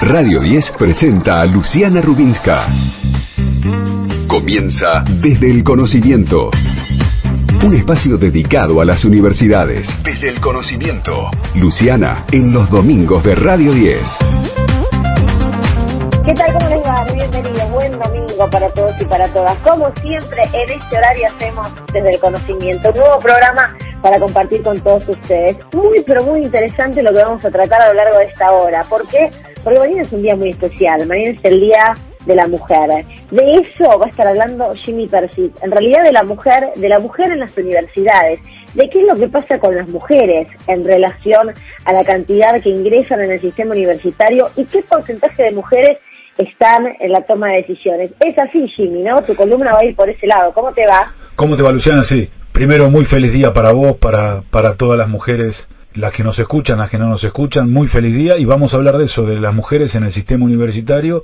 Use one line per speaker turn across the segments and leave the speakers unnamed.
Radio 10 presenta a Luciana Rubinska. Comienza desde el conocimiento. Un espacio dedicado a las universidades. Desde el conocimiento. Luciana, en los domingos de Radio 10.
¿Qué tal? ¿Cómo les va? Bienvenidos. Buen domingo para todos y para todas. Como siempre, en este horario hacemos desde el conocimiento un nuevo programa para compartir con todos ustedes. Muy, pero muy interesante lo que vamos a tratar a lo largo de esta hora. ¿Por qué? Porque mañana es un día muy especial. Mañana es el Día de la Mujer. De eso va a estar hablando Jimmy Persit. En realidad de la mujer, de la mujer en las universidades. De qué es lo que pasa con las mujeres en relación a la cantidad que ingresan en el sistema universitario y qué porcentaje de mujeres están en la toma de decisiones. Es así, Jimmy, ¿no? Tu columna va a ir por ese lado. ¿Cómo te va?
¿Cómo te va, Luciana? Sí. Primero, muy feliz día para vos, para, para todas las mujeres, las que nos escuchan, las que no nos escuchan. Muy feliz día y vamos a hablar de eso, de las mujeres en el sistema universitario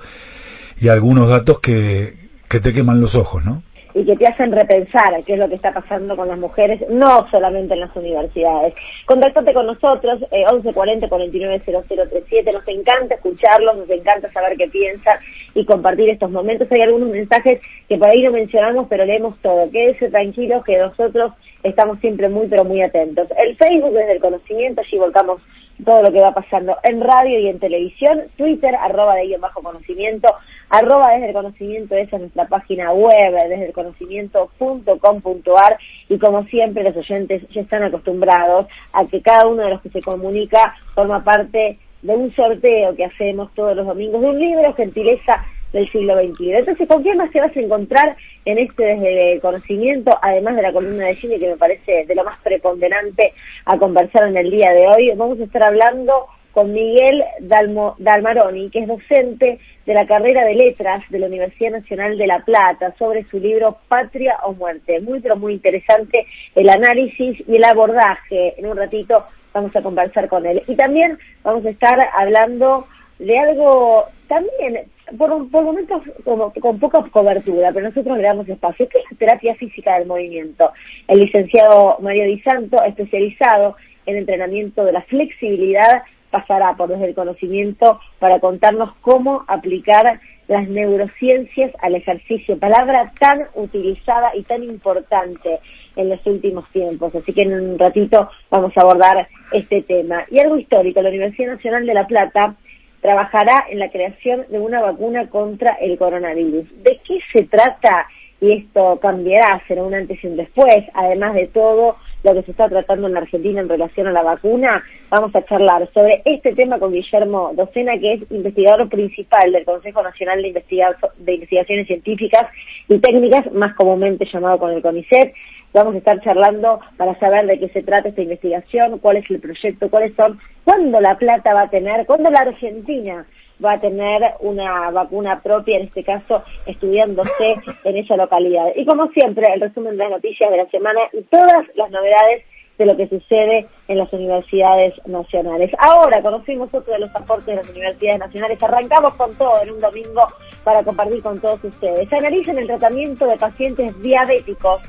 y algunos datos que, que te queman los ojos, ¿no?
Y que te hacen repensar qué es lo que está pasando con las mujeres, no solamente en las universidades. Contactate con nosotros, eh, 1140 490037, nos encanta escucharlos, nos encanta saber qué piensan y compartir estos momentos. Hay algunos mensajes que por ahí no mencionamos, pero leemos todo. Quédese tranquilos que nosotros estamos siempre muy, pero muy atentos. El Facebook desde el conocimiento, allí volcamos todo lo que va pasando en radio y en televisión, Twitter, arroba de guion bajo conocimiento, arroba desde el conocimiento, esa es nuestra página web, desde el conocimiento.com.ar y como siempre los oyentes ya están acostumbrados a que cada uno de los que se comunica forma parte de un sorteo que hacemos todos los domingos de un libro, gentileza del siglo XXI. Entonces, ¿con qué más te vas a encontrar en este desde conocimiento, además de la columna de cine que me parece de lo más preponderante a conversar en el día de hoy? Vamos a estar hablando con Miguel Dalmo, Dalmaroni, que es docente de la carrera de letras de la Universidad Nacional de La Plata, sobre su libro Patria o Muerte. Muy, pero muy interesante el análisis y el abordaje. En un ratito vamos a conversar con él. Y también vamos a estar hablando de algo también, por, por momentos como, con poca cobertura, pero nosotros le damos espacio, que es la terapia física del movimiento. El licenciado Mario Di Santo, especializado en entrenamiento de la flexibilidad, pasará por desde el conocimiento para contarnos cómo aplicar las neurociencias al ejercicio, palabra tan utilizada y tan importante en los últimos tiempos. Así que en un ratito vamos a abordar este tema. Y algo histórico, la Universidad Nacional de La Plata trabajará en la creación de una vacuna contra el coronavirus. ¿De qué se trata? Y esto cambiará, será un antes y un después, además de todo lo que se está tratando en Argentina en relación a la vacuna, vamos a charlar sobre este tema con Guillermo Docena, que es investigador principal del Consejo Nacional de, de Investigaciones Científicas y Técnicas, más comúnmente llamado con el CONICET. Vamos a estar charlando para saber de qué se trata esta investigación, cuál es el proyecto, cuáles son, cuándo la plata va a tener, cuándo la Argentina va a tener una vacuna propia, en este caso estudiándose en esa localidad. Y como siempre, el resumen de las noticias de la semana y todas las novedades de lo que sucede en las universidades nacionales. Ahora conocimos otro de los aportes de las universidades nacionales. Arrancamos con todo en un domingo para compartir con todos ustedes. Analicen el tratamiento de pacientes diabéticos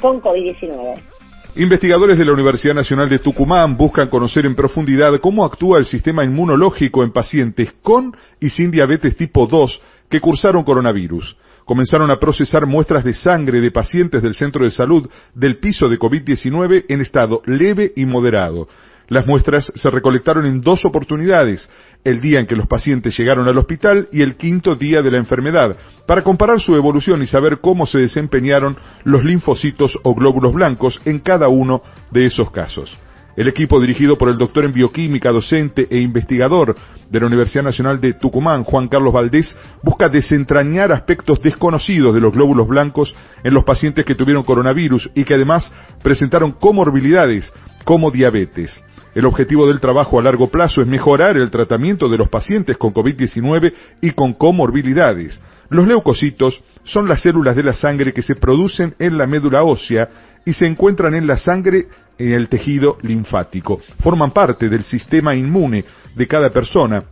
con COVID-19.
Investigadores de la Universidad Nacional de Tucumán buscan conocer en profundidad cómo actúa el sistema inmunológico en pacientes con y sin diabetes tipo 2 que cursaron coronavirus. Comenzaron a procesar muestras de sangre de pacientes del centro de salud del piso de COVID-19 en estado leve y moderado. Las muestras se recolectaron en dos oportunidades, el día en que los pacientes llegaron al hospital y el quinto día de la enfermedad, para comparar su evolución y saber cómo se desempeñaron los linfocitos o glóbulos blancos en cada uno de esos casos. El equipo dirigido por el doctor en bioquímica, docente e investigador de la Universidad Nacional de Tucumán, Juan Carlos Valdés, busca desentrañar aspectos desconocidos de los glóbulos blancos en los pacientes que tuvieron coronavirus y que además presentaron comorbilidades como diabetes. El objetivo del trabajo a largo plazo es mejorar el tratamiento de los pacientes con COVID-19 y con comorbilidades. Los leucocitos son las células de la sangre que se producen en la médula ósea y se encuentran en la sangre en el tejido linfático. Forman parte del sistema inmune de cada persona,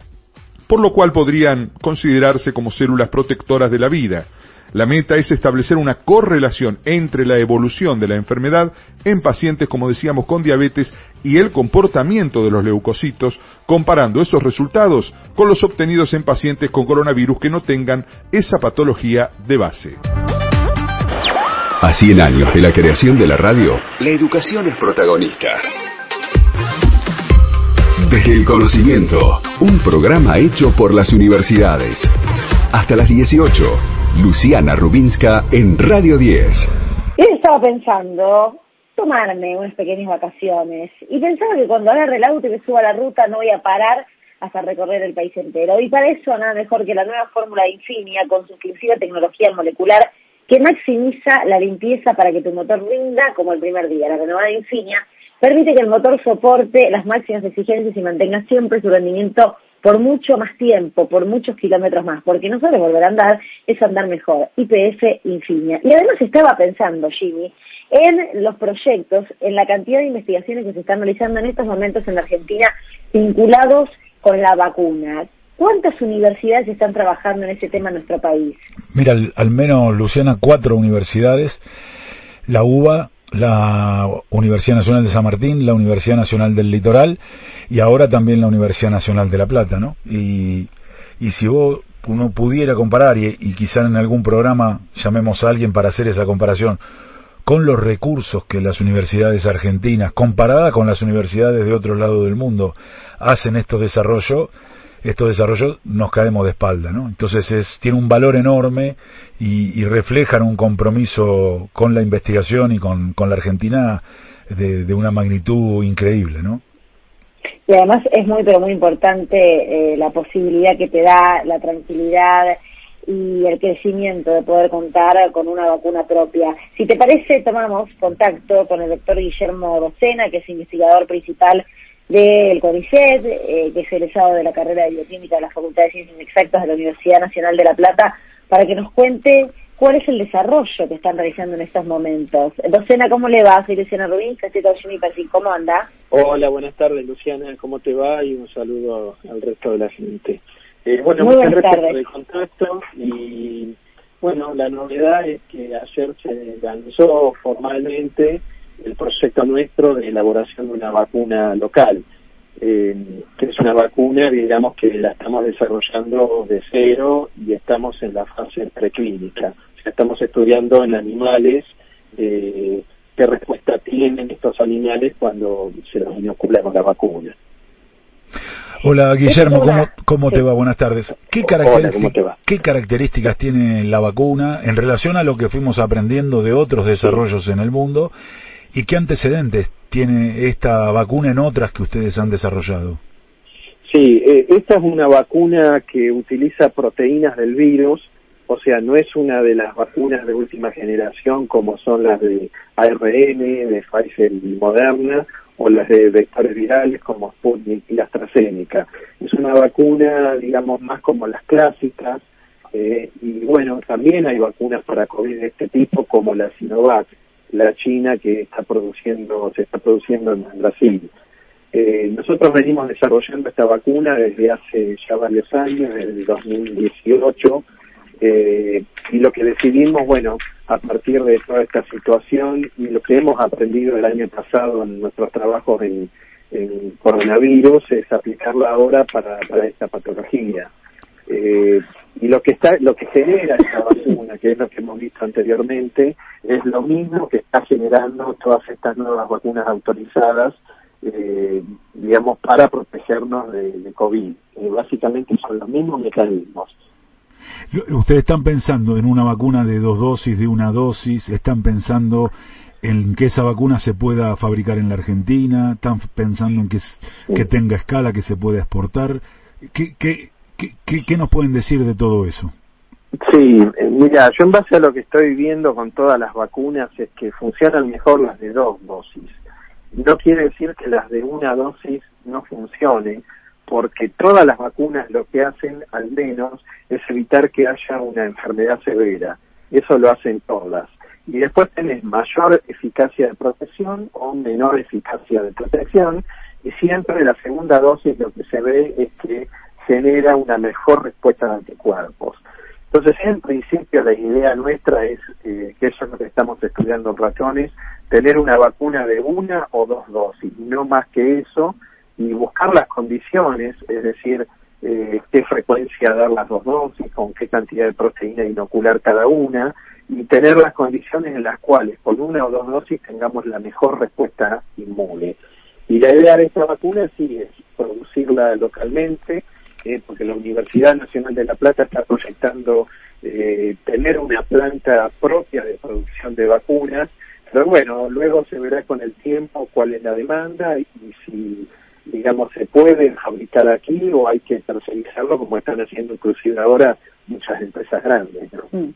por lo cual podrían considerarse como células protectoras de la vida. La meta es establecer una correlación entre la evolución de la enfermedad en pacientes, como decíamos, con diabetes y el comportamiento de los leucocitos, comparando esos resultados con los obtenidos en pacientes con coronavirus que no tengan esa patología de base.
A 100 años de la creación de la radio, la educación es protagonista. Desde el conocimiento, un programa hecho por las universidades. Hasta las 18, Luciana Rubinska en Radio 10.
Yo estaba pensando tomarme unas pequeñas vacaciones y pensaba que cuando agarre el auto y me suba la ruta no voy a parar hasta recorrer el país entero. Y para eso nada mejor que la nueva fórmula de Infinia con su exclusiva tecnología molecular que maximiza la limpieza para que tu motor rinda como el primer día. La renovada Infinia permite que el motor soporte las máximas exigencias y mantenga siempre su rendimiento por mucho más tiempo, por muchos kilómetros más, porque no solo volver a andar, es andar mejor. IPF Infinia. Y además estaba pensando, Jimmy, en los proyectos, en la cantidad de investigaciones que se están realizando en estos momentos en la Argentina vinculados con la vacuna. ¿Cuántas universidades están trabajando en ese tema en nuestro país?
Mira, al, menos, Luciana, cuatro universidades, la UBA, la Universidad Nacional de San Martín, la Universidad Nacional del Litoral y ahora también la Universidad Nacional de La Plata, ¿no? Y, y si vos uno pudiera comparar y, y quizá en algún programa llamemos a alguien para hacer esa comparación con los recursos que las universidades argentinas, comparada con las universidades de otro lado del mundo, hacen estos desarrollos, estos desarrollos nos caemos de espalda, ¿no? Entonces es, tiene un valor enorme y, y reflejan un compromiso con la investigación y con, con la Argentina de, de, una magnitud increíble, ¿no?
Y además es muy, pero muy importante eh, la posibilidad que te da la tranquilidad y el crecimiento de poder contar con una vacuna propia. Si te parece, tomamos contacto con el doctor Guillermo Docena, que es investigador principal del CONICET, eh, que es egresado de la carrera de bioquímica de la Facultad de Ciencias Exactas de la Universidad Nacional de La Plata, para que nos cuente cuál es el desarrollo que están realizando en estos momentos. Docena, ¿cómo le va? Soy Luciana Rubín, Cacheta Jimmy ¿cómo anda?
Hola, buenas tardes Luciana, ¿cómo te va? Y un saludo al resto de la gente. Eh, bueno,
Muy buenas tardes.
el contacto y bueno, la novedad es que ayer se lanzó formalmente el proyecto nuestro de elaboración de una vacuna local, eh, que es una vacuna, digamos, que la estamos desarrollando de cero y estamos en la fase preclínica. O sea, estamos estudiando en animales eh, qué respuesta tienen estos animales cuando se los inocula con la vacuna.
Hola Guillermo, ¿cómo, cómo te va? Buenas tardes. ¿Qué,
Hola, ¿cómo te va?
¿Qué características tiene la vacuna en relación a lo que fuimos aprendiendo de otros desarrollos en el mundo y qué antecedentes tiene esta vacuna en otras que ustedes han desarrollado?
Sí, eh, esta es una vacuna que utiliza proteínas del virus, o sea, no es una de las vacunas de última generación como son las de ARN, de Pfizer y Moderna, o las de vectores virales como Sputnik y AstraZeneca. Es una vacuna, digamos, más como las clásicas, eh, y bueno, también hay vacunas para COVID de este tipo como la Sinovac, la China que está produciendo, se está produciendo en Brasil. Eh, nosotros venimos desarrollando esta vacuna desde hace ya varios años, desde el 2018, eh, y lo que decidimos, bueno, a partir de toda esta situación y lo que hemos aprendido el año pasado en nuestros trabajos en, coronavirus es aplicarla ahora para, para esta patología. Eh, y lo que está, lo que genera esta vacuna, que es lo que hemos visto anteriormente, es lo mismo que está generando todas estas nuevas vacunas autorizadas, eh, digamos, para protegernos de, de COVID. Eh, básicamente son los mismos mecanismos.
Ustedes están pensando en una vacuna de dos dosis, de una dosis, están pensando en que esa vacuna se pueda fabricar en la Argentina, están pensando en que, que tenga escala, que se pueda exportar. ¿Qué, qué, qué, qué nos pueden decir de todo eso?
Sí, eh, mira, yo en base a lo que estoy viendo con todas las vacunas es que funcionan mejor las de dos dosis. No quiere decir que las de una dosis no funcionen, porque todas las vacunas lo que hacen al menos es evitar que haya una enfermedad severa. Eso lo hacen todas. Y después tenés mayor eficacia de protección o menor eficacia de protección. Y siempre la segunda dosis lo que se ve es que genera una mejor respuesta de anticuerpos. Entonces, en principio, la idea nuestra es, eh, que eso es lo que estamos estudiando en ratones, tener una vacuna de una o dos dosis, no más que eso, y buscar las condiciones, es decir, eh, qué frecuencia dar las dos dosis, con qué cantidad de proteína inocular cada una, y tener las condiciones en las cuales con una o dos dosis tengamos la mejor respuesta inmune. Y la idea de esta vacuna sí es producirla localmente, eh, porque la Universidad Nacional de La Plata está proyectando eh, tener una planta propia de producción de vacunas, pero bueno, luego se verá con el tiempo cuál es la demanda y, si, digamos, se puede fabricar aquí o hay que tercerizarlo como están haciendo inclusive ahora muchas empresas grandes. ¿no?
Mm.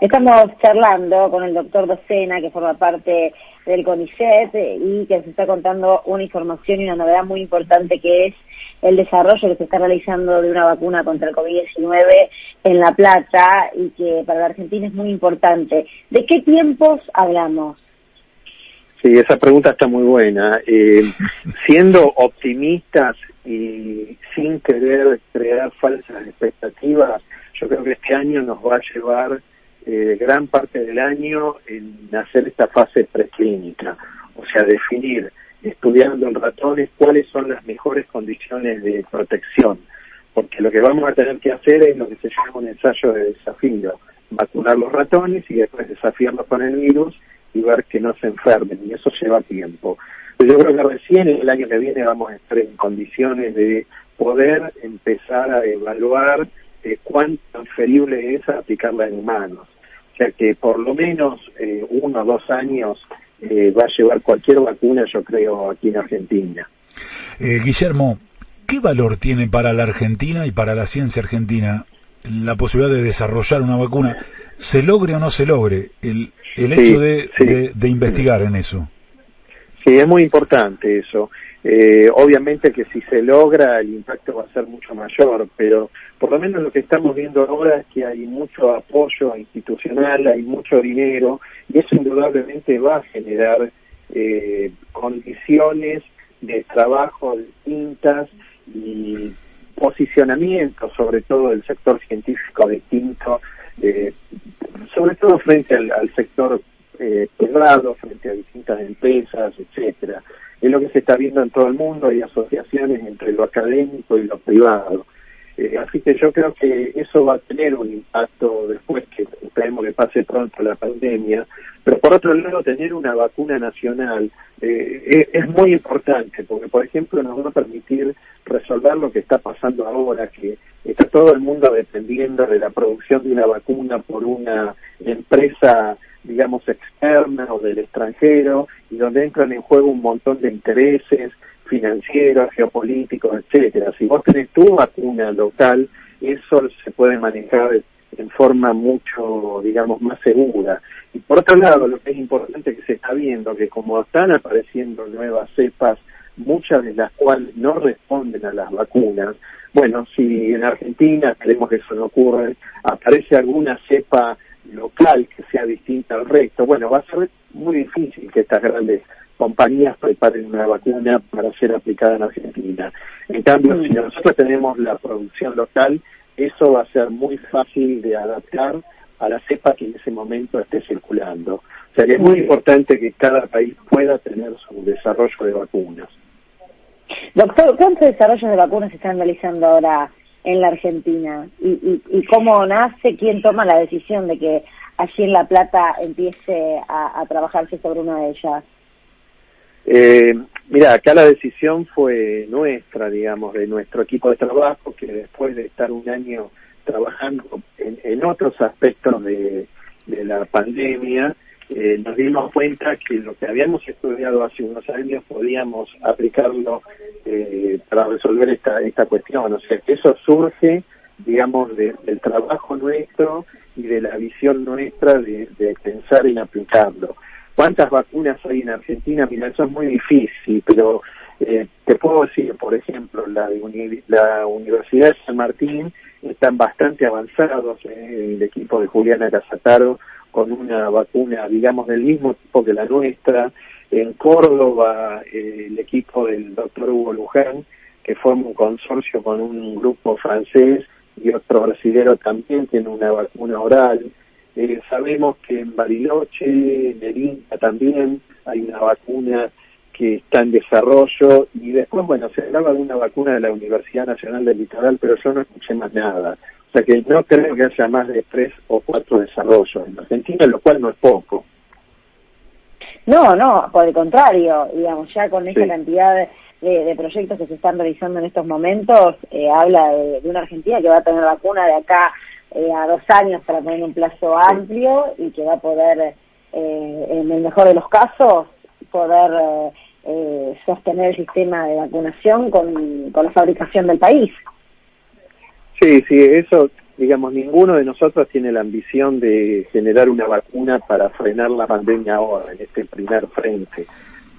Estamos charlando con el doctor Docena, que forma parte del CONICET y que se está contando una información y una novedad muy importante que es el desarrollo que se está realizando de una vacuna contra el COVID-19 en La Plata y que para la Argentina es muy importante. ¿De qué tiempos hablamos?
Sí, esa pregunta está muy buena. Eh, siendo optimistas y sin querer crear falsas expectativas, yo creo que este año nos va a llevar eh, gran parte del año en hacer esta fase preclínica, o sea, definir, estudiando en ratones, cuáles son las mejores condiciones de protección, porque lo que vamos a tener que hacer es lo que se llama un ensayo de desafío, vacunar los ratones y después desafiarlos con el virus y ver que no se enfermen, y eso lleva tiempo. Yo creo que recién el año que viene vamos a estar en condiciones de poder empezar a evaluar eh, cuán transferible es aplicarla en humanos. O sea que por lo menos eh, uno o dos años eh, va a llevar cualquier vacuna, yo creo, aquí en Argentina.
Eh, Guillermo, ¿qué valor tiene para la Argentina y para la ciencia argentina la posibilidad de desarrollar una vacuna, se logre o no se logre, el, el hecho de, de, investigar en eso?
Sí, es muy importante eso. Eh, obviamente que si se logra el impacto va a ser mucho mayor, pero por lo menos lo que estamos viendo ahora es que hay mucho apoyo institucional, hay mucho dinero y eso indudablemente va a generar eh, condiciones de trabajo distintas y posicionamiento sobre todo del sector científico distinto, eh, sobre todo frente al, al sector eh, frente a distintas empresas, etcétera es lo que se está viendo en todo el mundo, hay asociaciones entre lo académico y lo privado. Eh, así que yo creo que eso va a tener un impacto después que esperemos que pase pronto la pandemia, pero por otro lado tener una vacuna nacional eh, es, muy importante porque por ejemplo nos va a permitir resolver lo que está pasando ahora, que está todo el mundo dependiendo de la producción de una vacuna por una empresa digamos, externa o del extranjero, y donde entran en juego un montón de intereses financieros, geopolíticos, etcétera. Si vos tenés tu vacuna local, eso se puede manejar en forma mucho, digamos, más segura. Y por otro lado, lo que es importante que se está viendo, que como están apareciendo nuevas cepas, muchas de las cuales no responden a las vacunas, bueno, si en Argentina, queremos que eso no ocurra, aparece alguna cepa local que sea distinta al resto, bueno, va a ser muy difícil que estas grandes compañías preparen una vacuna para ser aplicada en Argentina. En cambio, si nosotros tenemos la producción local, eso va a ser muy fácil de adaptar a la cepa que en ese momento esté circulando. O sea que es muy importante que cada país pueda tener su desarrollo de vacunas.
Doctor, ¿cuántos desarrollos de vacunas se están realizando ahora en la Argentina y, y, y, cómo nace, quién toma la decisión de que allí en La Plata empiece a, trabajarse sobre una de ellas.
Eh, mira, acá la decisión fue nuestra, digamos, de nuestro equipo de trabajo, que después de estar un año trabajando en, en otros aspectos de, de la pandemia, eh, nos dimos cuenta que lo que habíamos estudiado hace unos años podíamos aplicarlo eh, para resolver esta, esta cuestión. O sea, que eso surge, digamos, del trabajo nuestro y de la visión nuestra de, pensar en aplicarlo. ¿Cuántas vacunas hay en Argentina? Mira, eso es muy difícil, pero eh, te puedo decir, por ejemplo, la, la Universidad de San Martín están bastante avanzados, eh, el equipo de Juliana Casataro con una vacuna, digamos, del mismo tipo que la nuestra. En Córdoba, eh, el equipo del doctor Hugo Luján, que forma un consorcio con un grupo francés, y otro brasilero también tiene una vacuna oral. Eh, sabemos que en Bariloche, en el Inca también hay una vacuna que está en desarrollo y después, bueno, se hablaba de una vacuna de la Universidad Nacional del Litoral, pero yo no escuché más nada. O sea que no creo que haya más de tres o cuatro desarrollos en Argentina, lo cual no es poco.
No, no, por el contrario, digamos, ya con esa cantidad de, proyectos que se están realizando en estos momentos, eh, habla de, una Argentina que va a tener vacuna de acá eh, a dos años para poner un plazo amplio y que va a poder, eh, en el mejor de los casos, poder sostener el sistema de vacunación con, con la fabricación del país.
Sí, sí, eso digamos, ninguno de nosotros tiene la ambición de generar una vacuna para frenar la pandemia ahora, en este primer frente.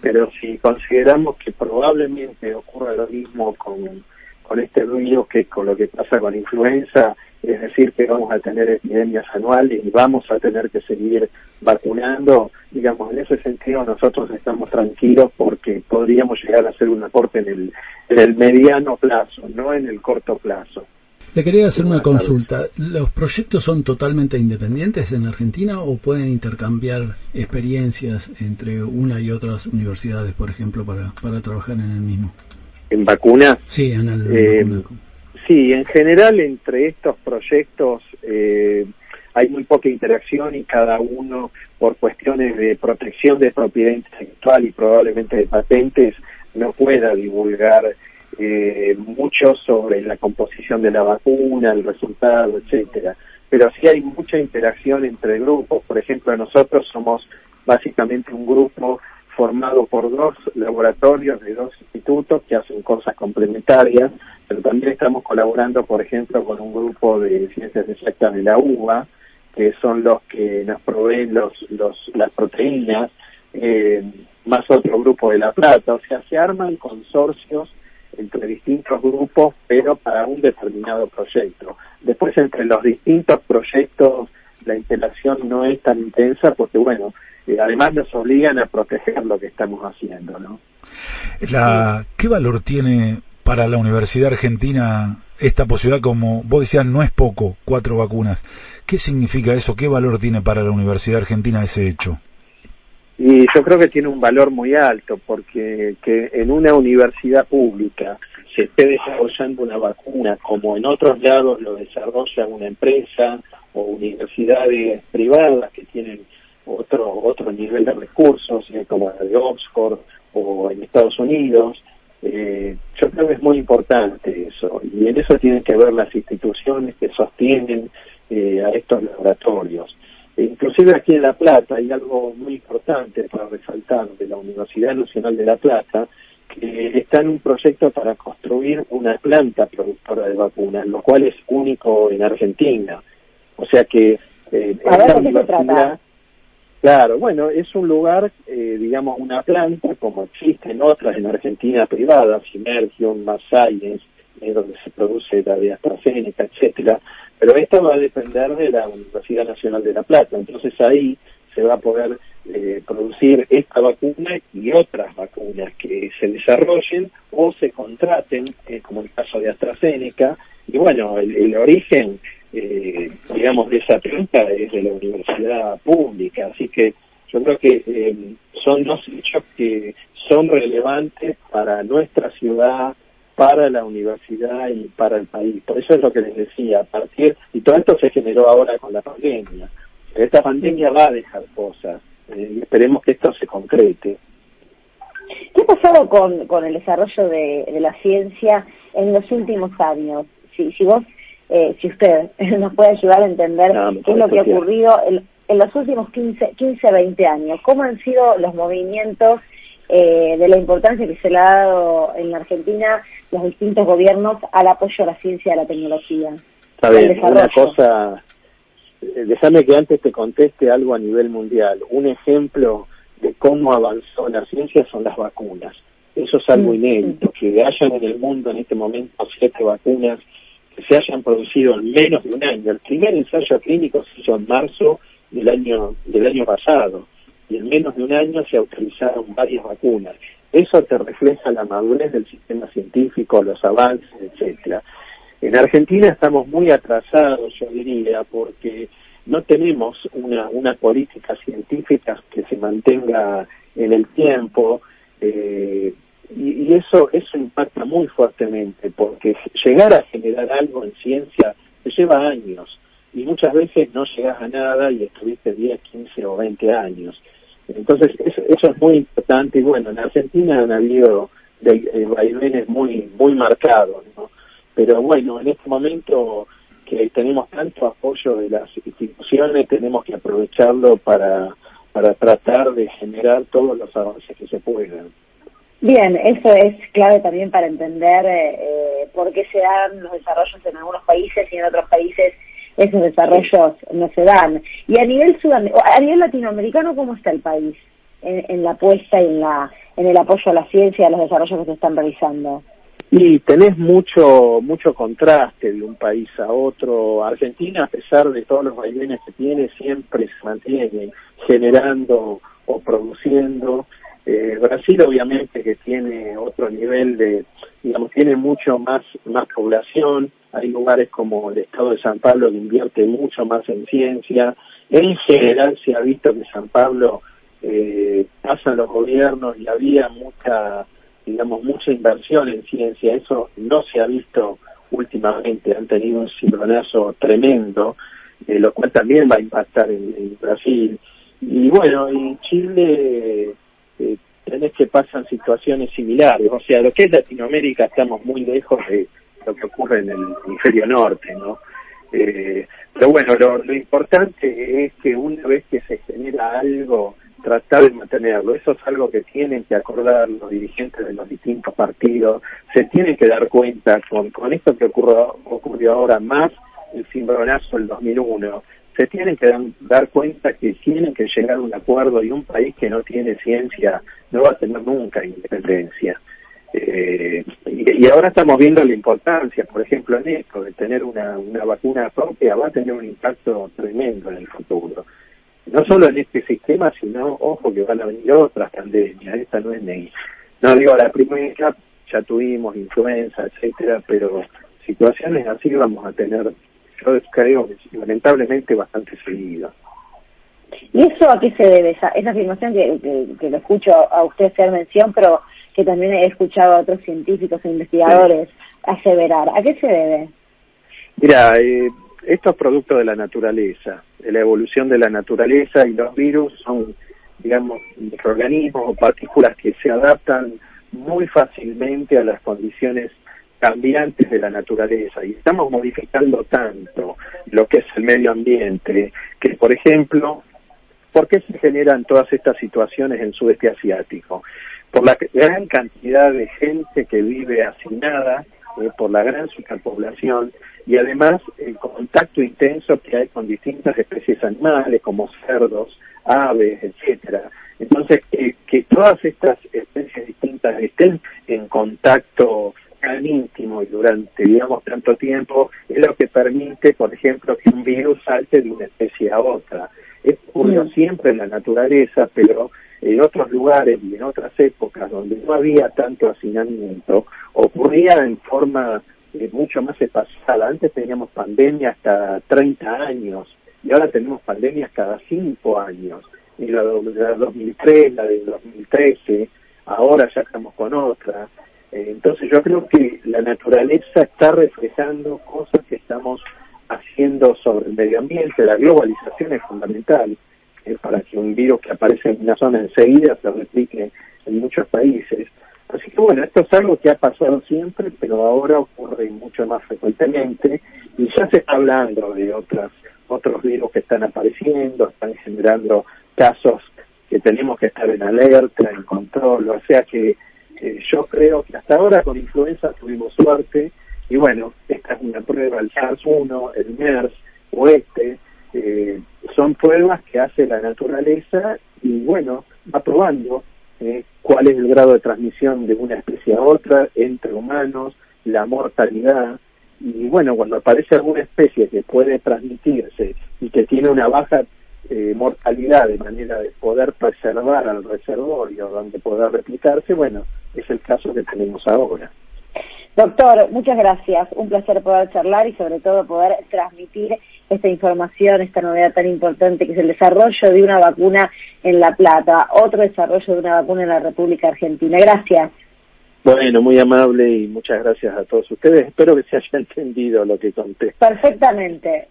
Pero si consideramos que probablemente ocurra lo mismo con, con este virus que con lo que pasa con influenza, es decir, que vamos a tener epidemias anuales y vamos a tener que seguir vacunando, digamos, en ese sentido nosotros estamos tranquilos porque podríamos llegar a hacer un aporte en el, en el mediano plazo, no en el corto plazo.
Le quería hacer una consulta. ¿Los proyectos son totalmente independientes en Argentina o pueden intercambiar experiencias entre una y otras universidades, por ejemplo, para, para trabajar en el mismo?
¿En vacuna?
Sí, en el
eh, Sí, en general entre estos proyectos eh, hay muy poca interacción y cada uno, por cuestiones de protección de propiedad intelectual y probablemente de patentes, no pueda divulgar eh, mucho sobre la composición de la vacuna, el resultado, etcétera. Pero sí hay mucha interacción entre grupos. Por ejemplo, nosotros somos básicamente un grupo formado por dos laboratorios de dos institutos que hacen cosas complementarias, pero también estamos colaborando, por ejemplo, con un grupo de ciencias exactas de la UBA, que son los que nos proveen los, los, las proteínas, eh, más otro grupo de La Plata. O sea, se arman consorcios entre distintos grupos, pero para un determinado proyecto. Después, entre los distintos proyectos, la interacción no es tan intensa porque, bueno, eh, además nos obligan a proteger lo que estamos haciendo, ¿no?
La, ¿Qué valor tiene para la Universidad Argentina esta posibilidad? Como vos decías, no es poco, cuatro vacunas. ¿Qué significa eso? ¿Qué valor tiene para la Universidad Argentina ese hecho?
Y yo creo que tiene un valor muy alto porque que en una universidad pública se esté desarrollando una vacuna como en otros lados lo desarrolla una empresa o universidades privadas que tienen otro otro nivel de recursos eh, como la de Oxford o en Estados Unidos eh, yo creo que es muy importante eso. Y en eso tienen que ver las instituciones que sostienen eh, a estos laboratorios Inclusive aquí en La Plata hay algo muy importante para resaltar de la Universidad Nacional de La Plata, que está en un proyecto para construir una planta productora de vacunas, lo cual es único en Argentina. O sea que
eh, la universidad,
claro, bueno, es un lugar, eh, digamos, una planta como existen otras en Argentina privadas, Simergium, Mass Science, donde se produce la de AstraZeneca, etcétera, pero esto va a depender de la Universidad Nacional de La Plata, entonces ahí se va a poder eh, producir esta vacuna y otras vacunas que se desarrollen o se contraten, eh, como el caso de AstraZeneca, y bueno, el, origen, eh, digamos, de esa planta es de la universidad pública, así que yo creo que son dos hechos que son relevantes para nuestra ciudad, para la universidad y para el país. Por eso es lo que les decía, a partir, y todo esto se generó ahora con la pandemia. Esta pandemia va a dejar cosas eh, y esperemos que esto se concrete.
¿Qué ha pasado con, con el desarrollo de, de la ciencia en los últimos años? Si, si vos, eh, si usted nos puede ayudar a entender qué es lo que ha ocurrido en, en los últimos 15, 15, 20 años, cómo han sido los movimientos eh, de la importancia que se le ha dado en la Argentina los distintos gobiernos al apoyo a la ciencia y a la tecnología.
Está bien, una cosa, eh, déjame que antes te conteste algo a nivel mundial. Un ejemplo de cómo avanzó la ciencia son las vacunas. Eso es algo mm, inédito, que hayan en el mundo en este momento siete vacunas que se hayan producido en menos de un año. El primer ensayo clínico se hizo en marzo del año del año pasado y en menos de un año se autorizaron varias vacunas. Eso te refleja la madurez del sistema científico, los avances, etcétera. En Argentina estamos muy atrasados, yo diría, porque no tenemos una, una política científica que se mantenga en el tiempo eh, y, eso eso impacta muy fuertemente porque llegar a generar algo en ciencia lleva años y muchas veces no llegas a nada y estuviste 10, 15 o 20 años. Entonces eso, eso es muy importante y bueno, en Argentina han habido de, vaivenes muy muy marcados, ¿no? Pero bueno, en este momento que tenemos tanto apoyo de las instituciones, tenemos que aprovecharlo para, para tratar de generar todos los avances que se puedan.
Bien, eso es clave también para entender eh, eh, por qué se dan los desarrollos en algunos países y en otros países esos desarrollos no se dan. Y a nivel a nivel latinoamericano, ¿cómo está el país en, en la apuesta y en la en el apoyo a la ciencia y a los desarrollos que se están realizando?
Y tenés mucho mucho contraste de un país a otro. Argentina, a pesar de todos los vaivenes que tiene, siempre se mantiene generando o produciendo. Eh, Brasil, obviamente, que tiene otro nivel de, digamos, tiene mucho más más población. Hay lugares como el estado de San Pablo que invierte mucho más en ciencia. En general se ha visto que San Pablo eh, pasan los gobiernos y había mucha digamos, mucha inversión en ciencia. Eso no se ha visto últimamente. Han tenido un cimbronazo tremendo, eh, lo cual también va a impactar en, Brasil. Y bueno, en Chile eh, tenés que pasan situaciones similares. O sea, lo que es Latinoamérica estamos muy lejos de lo que ocurre en el hemisferio norte, ¿no? Eh, pero bueno, lo, lo importante es que una vez que se genera algo tratar de mantenerlo. Eso es algo que tienen que acordar los dirigentes de los distintos partidos. Se tienen que dar cuenta con, con esto que ocurrió, ocurrió ahora más el cimbronazo del 2001. Se tienen que dar cuenta que tienen que llegar a un acuerdo y un país que no tiene ciencia no va a tener nunca independencia. Eh, y, ahora estamos viendo la importancia, por ejemplo, en esto, de tener una, una vacuna propia, va a tener un impacto tremendo en el futuro no solo en este sistema, sino, ojo, que van a venir otras pandemias, esta no es ni, no digo la primera, ya tuvimos influenza, etcétera, pero situaciones así vamos a tener, yo creo, lamentablemente bastante seguido.
¿Y eso a qué se debe? Esa, esa afirmación que, que, lo escucho a usted hacer mención, pero que también he escuchado a otros científicos e investigadores aseverar. ¿A qué se debe?
Mira, eh, esto es producto de la naturaleza, de la evolución de la naturaleza y los virus son, digamos, microorganismos o partículas que se adaptan muy fácilmente a las condiciones cambiantes de la naturaleza y estamos modificando tanto lo que es el medio ambiente que, por ejemplo, ¿por qué se generan todas estas situaciones en sudeste asiático? Por la gran cantidad de gente que vive hacinada, eh, por la gran superpoblación y además el contacto intenso que hay con distintas especies animales como cerdos, aves, etcétera. Entonces, que todas estas especies distintas estén en contacto tan íntimo y durante, digamos, tanto tiempo, es lo que permite, por ejemplo, que un virus salte de una especie a otra. Es ocurrió mm. siempre en la naturaleza, pero en otros lugares y en otras épocas donde no había tanto hacinamiento, ocurría en forma mucho más espaciada. Antes teníamos pandemias cada 30 años y ahora tenemos pandemias cada 5 años. Y la, de 2003, la del 2013, ahora ya estamos con otra. Eh, entonces yo creo que la naturaleza está reflejando cosas que estamos haciendo sobre el medio ambiente. La globalización es fundamental eh, para que un virus que aparece en una zona enseguida se replique en muchos países. Así que bueno, esto es algo que ha pasado siempre, pero ahora ocurre mucho más frecuentemente y ya se está hablando de otras otros virus que están apareciendo, están generando casos que tenemos que estar en alerta, en control, o sea que eh, yo creo que hasta ahora con influenza tuvimos suerte y bueno, esta es una prueba, el SARS-1, el MERS o este, eh, son pruebas que hace la naturaleza y bueno, va probando eh, cuál es el grado de transmisión de una especie a otra entre humanos, la mortalidad, y bueno, cuando aparece alguna especie que puede transmitirse y que tiene una baja eh, mortalidad de manera de poder preservar al reservorio donde pueda replicarse, bueno, es el caso que tenemos ahora.
Doctor, muchas gracias. Un placer poder charlar y sobre todo poder transmitir esta información, esta novedad tan importante que es el desarrollo de una vacuna en La Plata, otro desarrollo de una vacuna en la República Argentina. Gracias.
Bueno, muy amable y muchas gracias a todos ustedes. Espero que se haya entendido lo que conté.
Perfectamente.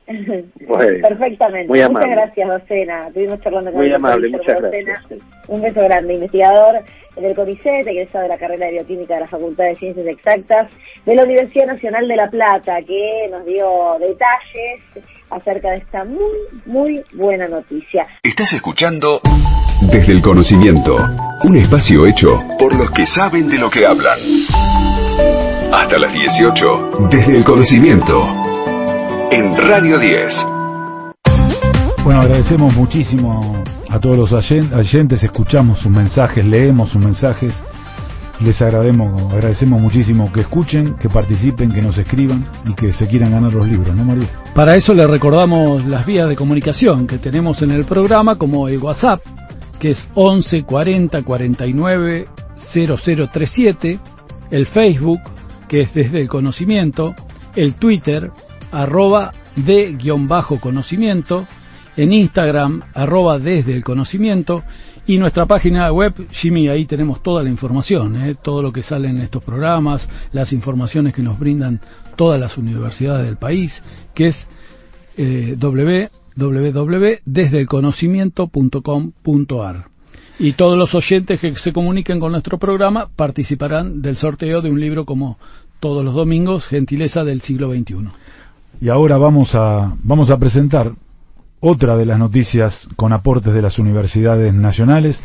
Perfectamente.
Muy
muchas gracias, Docena. Estuvimos charlando con
Muy amable, muchas gracias.
Un beso grande. Investigador del CONICET, egresado de la carrera de Bioquímica de la Facultad de Ciencias Exactas de la Universidad Nacional de La Plata, que nos dio detalles acerca de esta muy, muy buena noticia.
Estás escuchando Desde el Conocimiento, un espacio hecho por los que saben de lo que hablan. Hasta las 18, Desde el Conocimiento, en Radio 10.
Bueno, agradecemos muchísimo a todos los oyentes, escuchamos sus mensajes, leemos sus mensajes. Les agradecemos, agradecemos muchísimo que escuchen, que participen, que nos escriban y que se quieran ganar los libros, ¿no, María?
Para eso les recordamos las vías de comunicación que tenemos en el programa, como el WhatsApp, que es 11 40 49 0037, el Facebook, que es desde el conocimiento, el Twitter, arroba de-conocimiento, en Instagram, arroba desde el conocimiento, y nuestra página web, Jimmy, ahí tenemos toda la información, ¿eh? todo lo que sale en estos programas, las informaciones que nos brindan todas las universidades del país, que es eh, www.desdelconocimiento.com.ar. Y todos los oyentes que se comuniquen con nuestro programa participarán del sorteo de un libro como todos los domingos, Gentileza del siglo XXI.
Y ahora vamos a, vamos a presentar otra de las noticias con aportes de las universidades nacionales,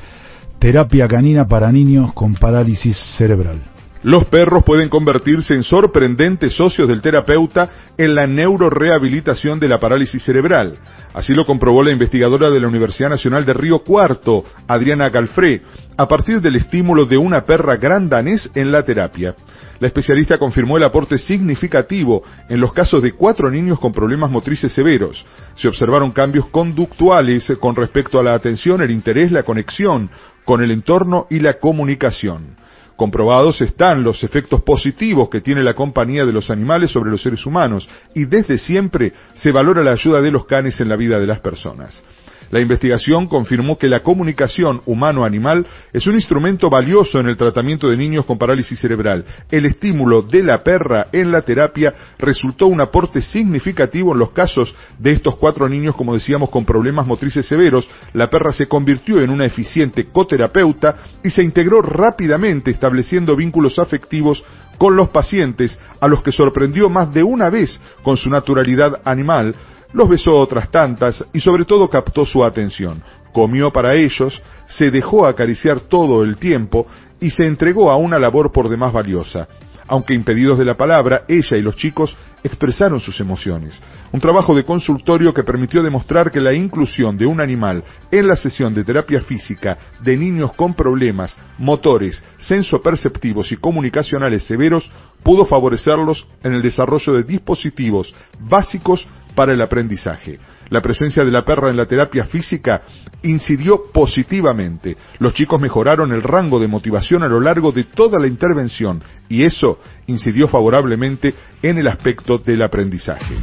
terapia canina para niños con parálisis cerebral.
Los perros pueden convertirse en sorprendentes socios del terapeuta en la neurorehabilitación de la parálisis cerebral. Así lo comprobó la investigadora de la Universidad Nacional de Río Cuarto, Adriana Galfré, a partir del estímulo de una perra gran danés en la terapia. La especialista confirmó el aporte significativo en los casos de cuatro niños con problemas motrices severos. Se observaron cambios conductuales con respecto a la atención, el interés, la conexión con el entorno y la comunicación. Comprobados están los efectos positivos que tiene la compañía de los animales sobre los seres humanos y desde siempre se valora la ayuda de los canes en la vida de las personas. La investigación confirmó que la comunicación humano-animal es un instrumento valioso en el tratamiento de niños con parálisis cerebral. El estímulo de la perra en la terapia resultó un aporte significativo en los casos de estos cuatro niños, como decíamos, con problemas motrices severos. La perra se convirtió en una eficiente coterapeuta y se integró rápidamente estableciendo vínculos afectivos con los pacientes, a los que sorprendió más de una vez con su naturalidad animal, los besó otras tantas y sobre todo captó su atención. Comió para ellos, se dejó acariciar todo el tiempo y se entregó a una labor por demás valiosa. Aunque impedidos de la palabra, ella y los chicos expresaron sus emociones. Un trabajo de consultorio que permitió demostrar que la inclusión de un animal en la sesión de terapia física de niños con problemas motores, sensoperceptivos y comunicacionales severos pudo favorecerlos en el desarrollo de dispositivos básicos para el aprendizaje. La presencia de la perra en la terapia física incidió positivamente. Los chicos mejoraron el rango de motivación a lo largo de toda la intervención y eso incidió favorablemente en el aspecto del aprendizaje.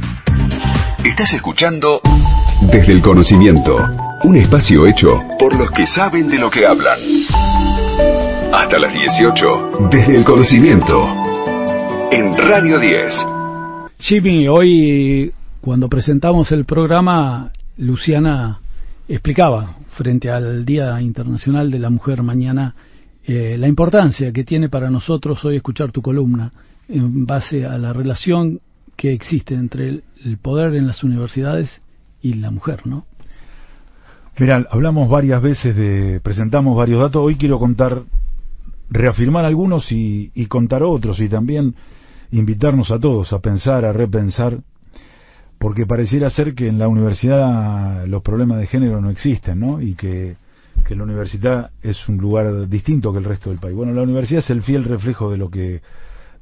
Estás escuchando Desde el Conocimiento, un espacio hecho por los que saben de lo que hablan. Hasta las 18, Desde el Conocimiento, en Radio 10.
Jimmy, hoy cuando presentamos el programa, Luciana explicaba frente al Día Internacional de la Mujer mañana eh, la importancia que tiene para nosotros hoy escuchar tu columna en base a la relación que existe entre el, poder en las universidades y la mujer, ¿no?
Mira, hablamos varias veces de, presentamos varios datos, hoy quiero contar, reafirmar algunos y contar otros y también invitarnos a todos a pensar, a repensar porque pareciera ser que en la universidad los problemas de género no existen, ¿no? Y que, la universidad es un lugar distinto que el resto del país. Bueno, la universidad es el fiel reflejo de lo que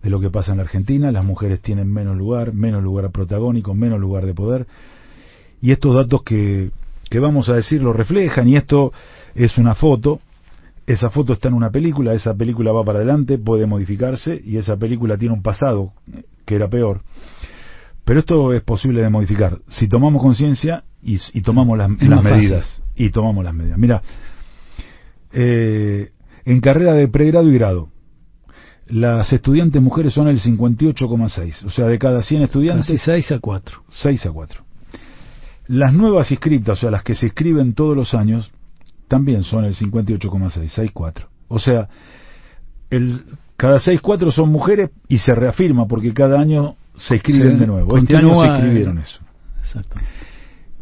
de lo que pasa en la Argentina, las mujeres tienen menos lugar, menos lugar protagónico, menos lugar de poder, y estos datos que, que vamos a decir lo reflejan, y esto es una foto esa foto está en una película, esa película va para adelante, puede modificarse y esa película tiene un pasado que era peor. Pero esto es posible de modificar si tomamos conciencia y, tomamos las, medidas. Y tomamos las medidas. Mira, eh, en carrera de pregrado y grado, las estudiantes mujeres son el 58,6. O sea, de cada 100 estudiantes...
Casi 6 a 4.
6 a 4. Las nuevas inscritas, o sea, las que se inscriben todos los años, también son el 58,6, 6,4. O sea, el, cada 6,4 son mujeres y se reafirma porque cada año se inscriben de nuevo. Este año se inscribieron eso. Exacto.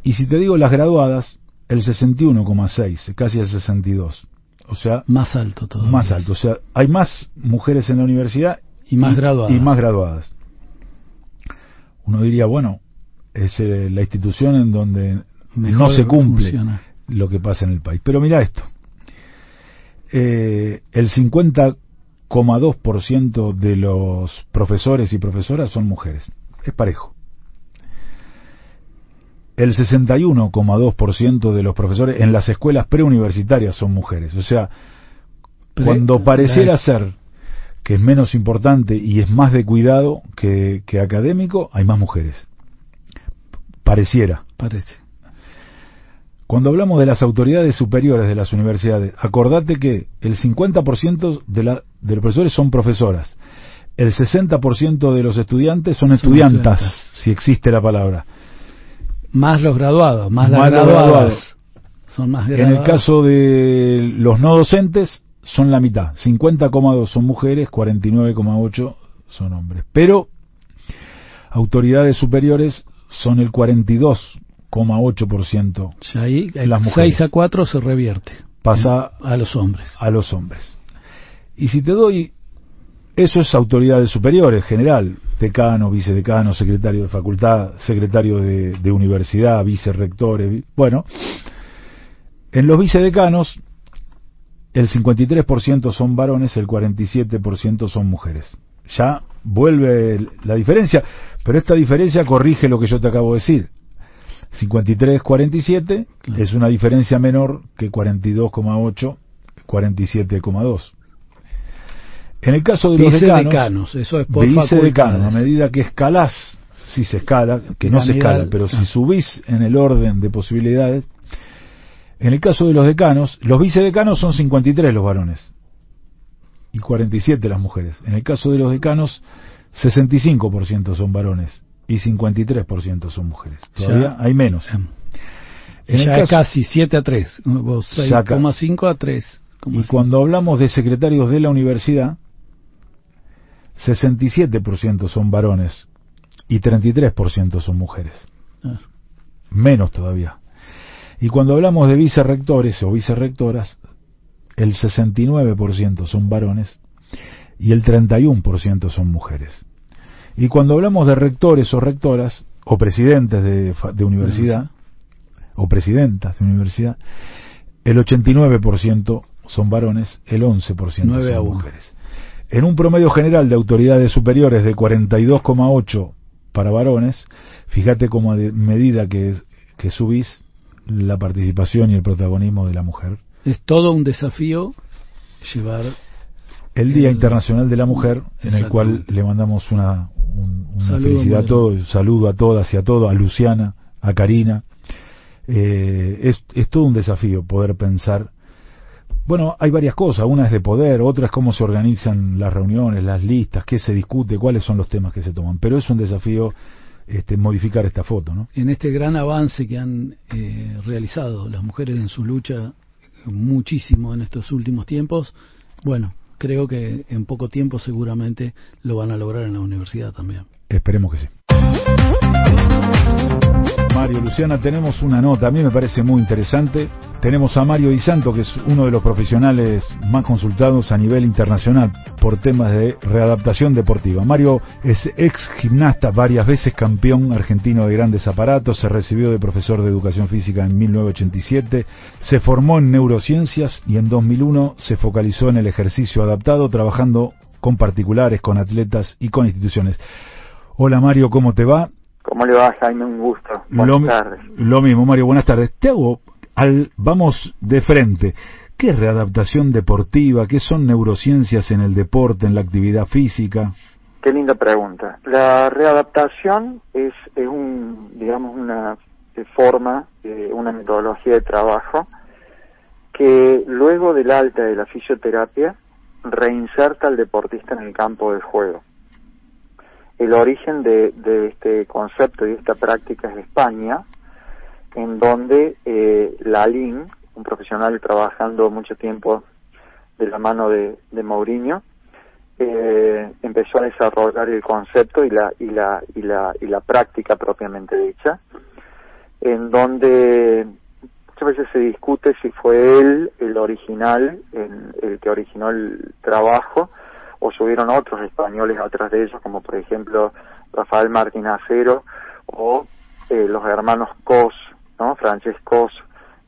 Y si te digo las graduadas, el 61,6, casi el 62. O sea,
más alto todo.
Más alto, o sea, hay más mujeres en la universidad
y más graduadas.
Y más graduadas. Uno diría, bueno, es eh, la institución en donde no se cumple lo que pasa en el país. Pero mira esto. Eh, el 50,2% de los profesores y profesoras son mujeres. Es parejo. El 61,2% de los profesores en las escuelas preuniversitarias son mujeres. O sea, cuando pareciera ser que es menos importante y es más de cuidado que, que académico, hay más mujeres. Pareciera.
Parece.
Cuando hablamos de las autoridades superiores de las universidades, acordate que el 50% de, la, de los profesores son profesoras, el 60% de los estudiantes son, estudiantas, si existe la palabra.
Más los graduados, más, las graduadas. Son más
En el caso de los no docentes, son la mitad. 50,2 son mujeres, 49,8 son hombres. Pero autoridades superiores son el 42,8%.
Ahí el 6 a 4 se revierte.
Pasa
a los hombres.
A los hombres. Y si te doy, eso es autoridades superiores, general, decano, vicedecano, secretario de facultad, secretario de, universidad, vicerrectores, bueno, en los vicedecanos el 53% son varones, el 47% son mujeres. Ya vuelve la diferencia, pero esta diferencia corrige lo que yo te acabo de decir. 53-47 es una diferencia menor que 42,8, 47,2. En el caso de los decanos,
eso es por
a medida que escalás, si se escala, que no se escala, pero si subís en el orden de posibilidades, en el caso de los decanos, los vicedecanos son 53 los varones y 47 las mujeres. En el caso de los decanos, 65% son varones y 53% son mujeres. Todavía hay menos.
En ya es casi 7 a 3, 6,5 a 3.
Y cuando hablamos de secretarios de la universidad, 67% son varones y 33% son mujeres. Ah. Menos todavía. Y cuando hablamos de vicerrectores o vicerrectoras, el 69% son varones y el 31% son mujeres. Y cuando hablamos de rectores o rectoras, o presidentes de, de universidad, o presidentas de universidad, el 89% son varones, el 11% son mujeres. En un promedio general de autoridades superiores de 42,8 para varones, fíjate como a medida que, que subís la participación y el protagonismo de la mujer.
Es todo un desafío llevar
el Día Internacional de la Mujer, en el cual le mandamos una, una felicidad a todos, un saludo a todas y a todos, a Luciana, a Karina. Eh, es, es todo un desafío poder pensar. Bueno, hay varias cosas, una es de poder, otra es cómo se organizan las reuniones, las listas, qué se discute, cuáles son los temas que se toman, pero es un desafío este, modificar esta foto. ¿no?
En este gran avance que han eh, realizado las mujeres en su lucha muchísimo en estos últimos tiempos, bueno, creo que en poco tiempo seguramente lo van a lograr en la universidad también.
Esperemos que sí. Mario, Luciana, tenemos una nota, a mí me parece muy interesante. Tenemos a Mario Di Santo, que es uno de los profesionales más consultados a nivel internacional por temas de readaptación deportiva. Mario es ex gimnasta, varias veces campeón argentino de grandes aparatos, se recibió de profesor de educación física en 1987, se formó en neurociencias y en 2001 se focalizó en el ejercicio adaptado, trabajando con particulares, con atletas y con instituciones. Hola Mario, ¿cómo te va?
¿Cómo le va, Jaime? Un gusto. Buenas
lo,
tardes.
Lo mismo, Mario, buenas tardes. Te hago, al, vamos de frente. ¿Qué es readaptación deportiva? ¿Qué son neurociencias en el deporte, en la actividad física?
Qué linda pregunta. La readaptación es, es un, digamos, una forma, una metodología de trabajo que luego del alta de la fisioterapia reinserta al deportista en el campo de juego. El origen de, este concepto y esta práctica es España, en donde eh, Lalín, un profesional trabajando mucho tiempo de la mano de, de Mourinho, eh, empezó a desarrollar el concepto y la, y la, y la, y la práctica propiamente dicha, en donde muchas veces se discute si fue él el original, el, que originó el trabajo, o subieron otros españoles atrás de ellos, como por ejemplo Rafael Martín Acero o eh, los hermanos Cos, ¿no? Francescos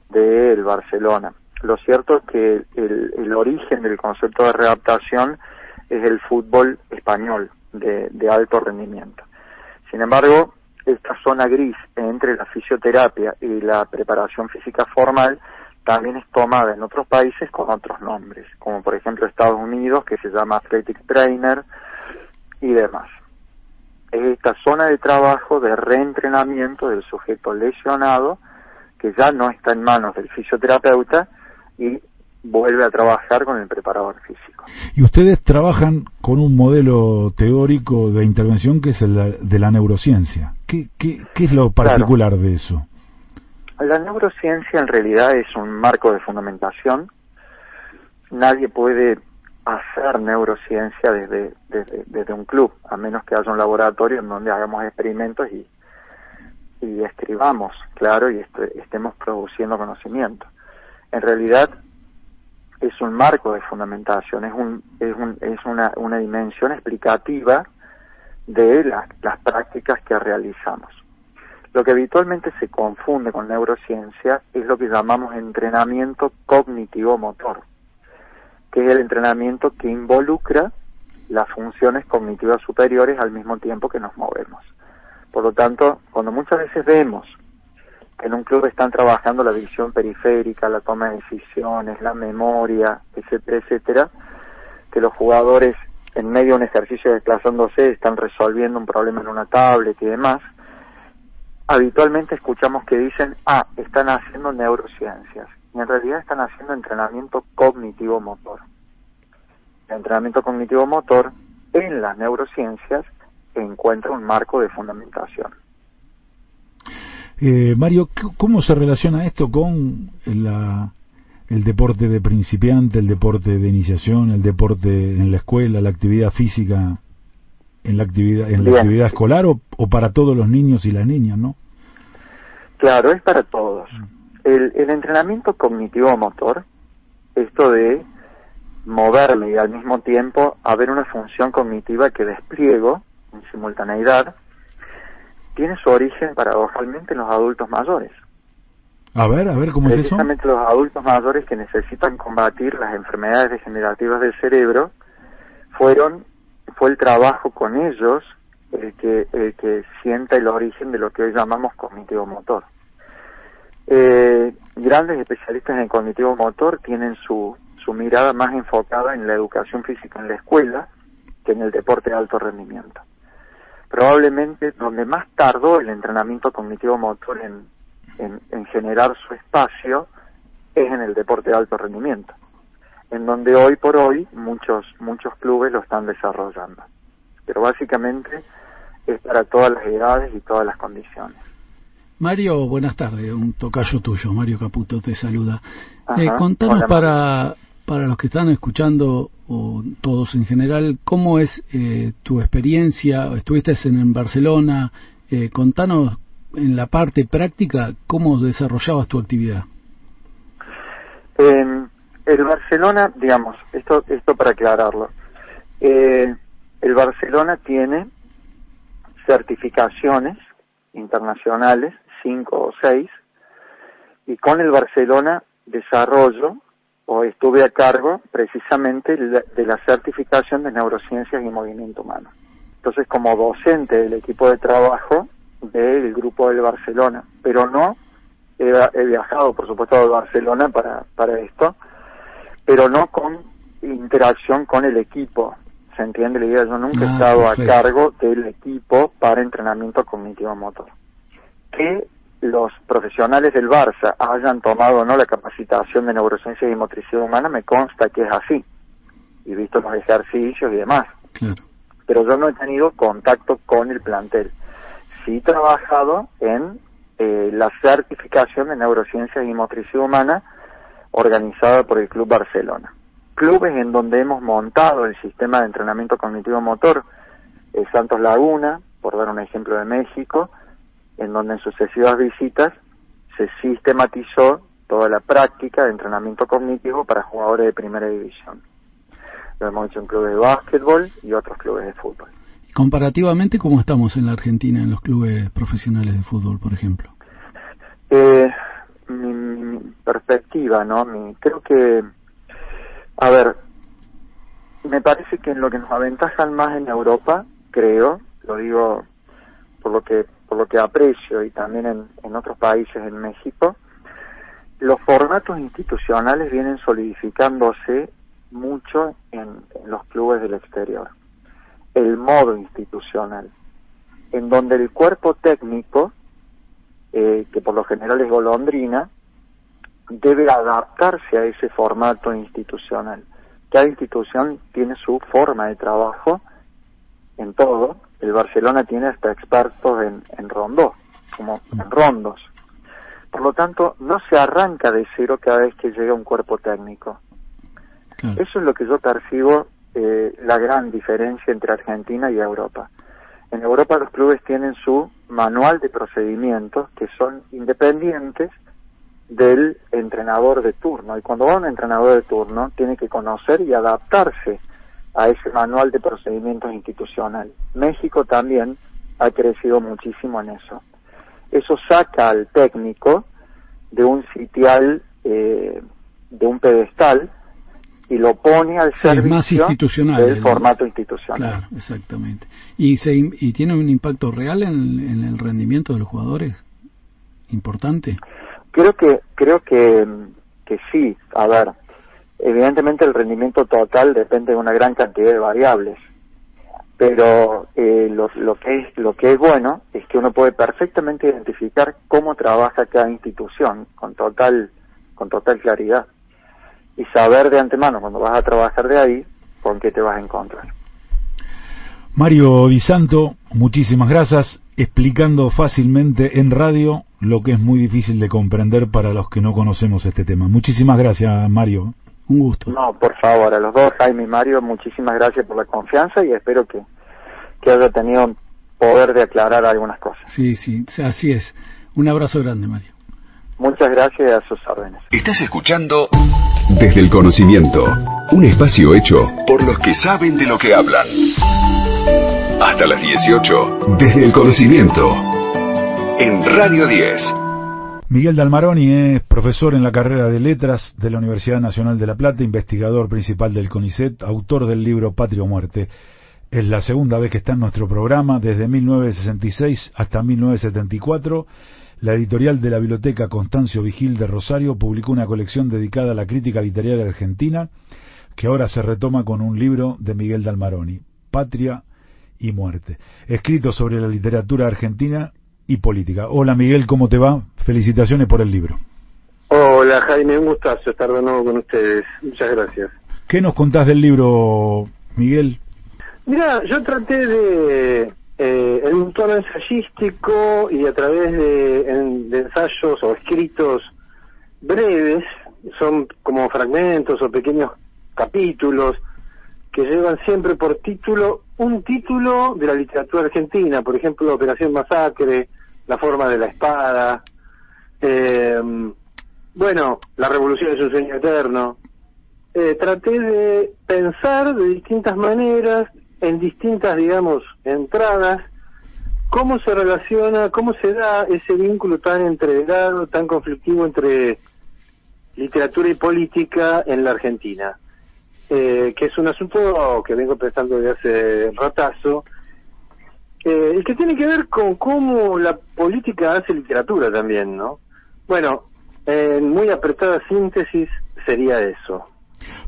del Barcelona. Lo cierto es que el, el, origen del concepto de readaptación es el fútbol español de, de alto rendimiento. Sin embargo, esta zona gris entre la fisioterapia y la preparación física formal también es tomada en otros países con otros nombres, como por ejemplo Estados Unidos, que se llama Athletic Trainer y demás. Es esta zona de trabajo de reentrenamiento del sujeto lesionado que ya no está en manos del fisioterapeuta y vuelve a trabajar con el preparador físico.
Y ustedes trabajan con un modelo teórico de intervención que es el de la neurociencia. ¿Qué, qué, qué es lo particular de eso?
La neurociencia en realidad es un marco de fundamentación. Nadie puede hacer neurociencia desde, desde, desde un club, a menos que haya un laboratorio en donde hagamos experimentos y, y escribamos, claro, y estemos produciendo conocimiento. En realidad es un marco de fundamentación, es, un, es, un, es una, una dimensión explicativa de las prácticas que realizamos. Lo que habitualmente se confunde con neurociencia es lo que llamamos entrenamiento cognitivo-motor, que es el entrenamiento que involucra las funciones cognitivas superiores al mismo tiempo que nos movemos. Por lo tanto, cuando muchas veces vemos en un club están trabajando la visión periférica, la toma de decisiones, la memoria, etcétera, etcétera, que los jugadores en medio de un ejercicio desplazándose están resolviendo un problema en una tablet y demás, habitualmente escuchamos que dicen, ah, están haciendo neurociencias, y en realidad están haciendo entrenamiento cognitivo-motor. El entrenamiento cognitivo-motor en las neurociencias encuentra un marco de fundamentación.
Eh, Mario, ¿cómo se relaciona esto con la, el deporte de principiante, el deporte de iniciación, el deporte en la escuela, la actividad física en la actividad en la actividad escolar o, para todos los niños y las niñas, ¿no?
Claro, es para todos. El, el entrenamiento cognitivo-motor, esto de moverme y al mismo tiempo haber una función cognitiva que despliego en simultaneidad, tiene su origen paradojalmente en los adultos mayores.
A ver, a ver, ¿cómo es eso?
Precisamente los adultos mayores que necesitan combatir las enfermedades degenerativas del cerebro fueron, fue el trabajo con ellos el que, el que sienta el origen de lo que hoy llamamos cognitivo motor. Eh, grandes especialistas en cognitivo motor tienen su, su mirada más enfocada en la educación física en la escuela que en el deporte de alto rendimiento probablemente donde más tardó el entrenamiento cognitivo motor en, en, generar su espacio es en el deporte de alto rendimiento, en donde hoy por hoy muchos, muchos clubes lo están desarrollando. Pero básicamente es para todas las edades y todas las condiciones.
Mario, buenas tardes, un tocayo tuyo, Mario Caputo te saluda. eh, contanos para, para los que están escuchando o todos en general, ¿cómo es eh, tu experiencia? Estuviste en, Barcelona, eh, contanos en la parte práctica cómo desarrollabas tu actividad.
En el Barcelona, digamos, esto, esto para aclararlo, eh, el Barcelona tiene certificaciones internacionales, cinco o seis, y con el Barcelona desarrollo o estuve a cargo precisamente de la certificación de neurociencias y movimiento humano. Entonces, como docente del equipo de trabajo del grupo de Barcelona, pero no he, viajado, por supuesto, a Barcelona para, para esto, pero no con interacción con el equipo. ¿Se entiende la idea? Yo nunca he
Ah,
estado a cargo del equipo para entrenamiento cognitivo-motor. Que los profesionales del Barça hayan tomado o no la capacitación de neurociencia y motricidad humana me consta que es así. Y visto los ejercicios y demás.
Claro.
Pero yo no he tenido contacto con el plantel. Sí he trabajado en eh, la certificación de neurociencias y motricidad humana organizada por el Club Barcelona. Clubes en donde hemos montado el sistema de entrenamiento cognitivo-motor, eh, Santos Laguna, por dar un ejemplo de México, en donde en sucesivas visitas se sistematizó toda la práctica de entrenamiento cognitivo para jugadores de primera división. Lo hemos hecho en clubes de básquetbol y otros clubes de fútbol.
Comparativamente, ¿cómo estamos en la Argentina en los clubes profesionales de fútbol, por ejemplo?
Eh, mi, mi perspectiva, ¿no? Mi, creo que, a ver, me parece que en lo que nos aventajan más en Europa, creo, lo digo por lo que por lo que aprecio y también en, otros países, en México, los formatos institucionales vienen solidificándose mucho en, en los clubes del exterior. El modo institucional, en donde el cuerpo técnico eh, que por lo general es golondrina, debe adaptarse a ese formato institucional. Cada institución tiene su forma de trabajo en todo. El Barcelona tiene hasta expertos en, en rondó, como en rondos. Por lo tanto, no se arranca de cero cada vez que llega un cuerpo técnico.
Claro.
Eso es lo que yo percibo eh, la gran diferencia entre Argentina y Europa. En Europa los clubes tienen su manual de procedimientos que son independientes del entrenador de turno. Y cuando va un entrenador de turno, tiene que conocer y adaptarse a ese manual de procedimientos institucional. México también ha crecido muchísimo en eso. Eso saca al técnico de un sitial, eh, de un pedestal, y lo pone al
Sí, es más
servicio
institucional,
del
el-
formato institucional.
Claro, exactamente. ¿Y, se, y tiene un impacto real en, en el rendimiento de los jugadores? ¿Importante?
Creo que creo que, que sí. A ver, evidentemente el rendimiento total depende de una gran cantidad de variables, pero eh, lo, lo que es lo que es bueno es que uno puede perfectamente identificar cómo trabaja cada institución con total con total claridad y saber de antemano cuando vas a trabajar de ahí con qué te vas a encontrar.
Mario Di Santo, muchísimas gracias, explicando fácilmente en radio lo que es muy difícil de comprender para los que no conocemos este tema. Muchísimas gracias, Mario.
Un gusto.
No, por favor, a los dos, Jaime y Mario, muchísimas gracias por la confianza y espero que, que haya tenido poder de aclarar algunas cosas.
Sí, sí, así es. Un abrazo grande, Mario.
Muchas gracias a sus órdenes.
Estás escuchando Desde el Conocimiento, un espacio hecho por los que saben de lo que hablan. Hasta las 18, Desde el Conocimiento, en Radio 10.
Miguel Dalmaroni es profesor en la carrera de Letras de la Universidad Nacional de La Plata, investigador principal del CONICET, autor del libro Patria o Muerte. Es la segunda vez que está en nuestro programa, desde 1966 hasta 1974. La editorial de la Biblioteca Constancio Vigil de Rosario publicó una colección dedicada a la crítica literaria argentina, que ahora se retoma con un libro de Miguel Dalmaroni, Patria y Muerte, escrito sobre la literatura argentina y política. Hola Miguel, ¿cómo te va? Felicitaciones por el libro.
Hola Jaime, un gustazo estar de nuevo con ustedes. Muchas gracias.
¿Qué nos contás del libro, Miguel?
Mira, yo traté de, eh, en un tono ensayístico y a través de, en- de ensayos o escritos breves, son como fragmentos o pequeños capítulos que llevan siempre por título un título de la literatura argentina, por ejemplo, Operación Masacre, La forma de la espada, eh, bueno, La revolución es un sueño eterno. Eh, traté de pensar de distintas maneras, en distintas, digamos, entradas, cómo se relaciona, cómo se da ese vínculo tan entreverado, tan conflictivo entre literatura y política en la Argentina, eh, que es un asunto que vengo pensando desde hace ratazo, eh, y que tiene que ver con cómo la política hace literatura también, ¿no? Bueno, en muy apretada síntesis sería eso.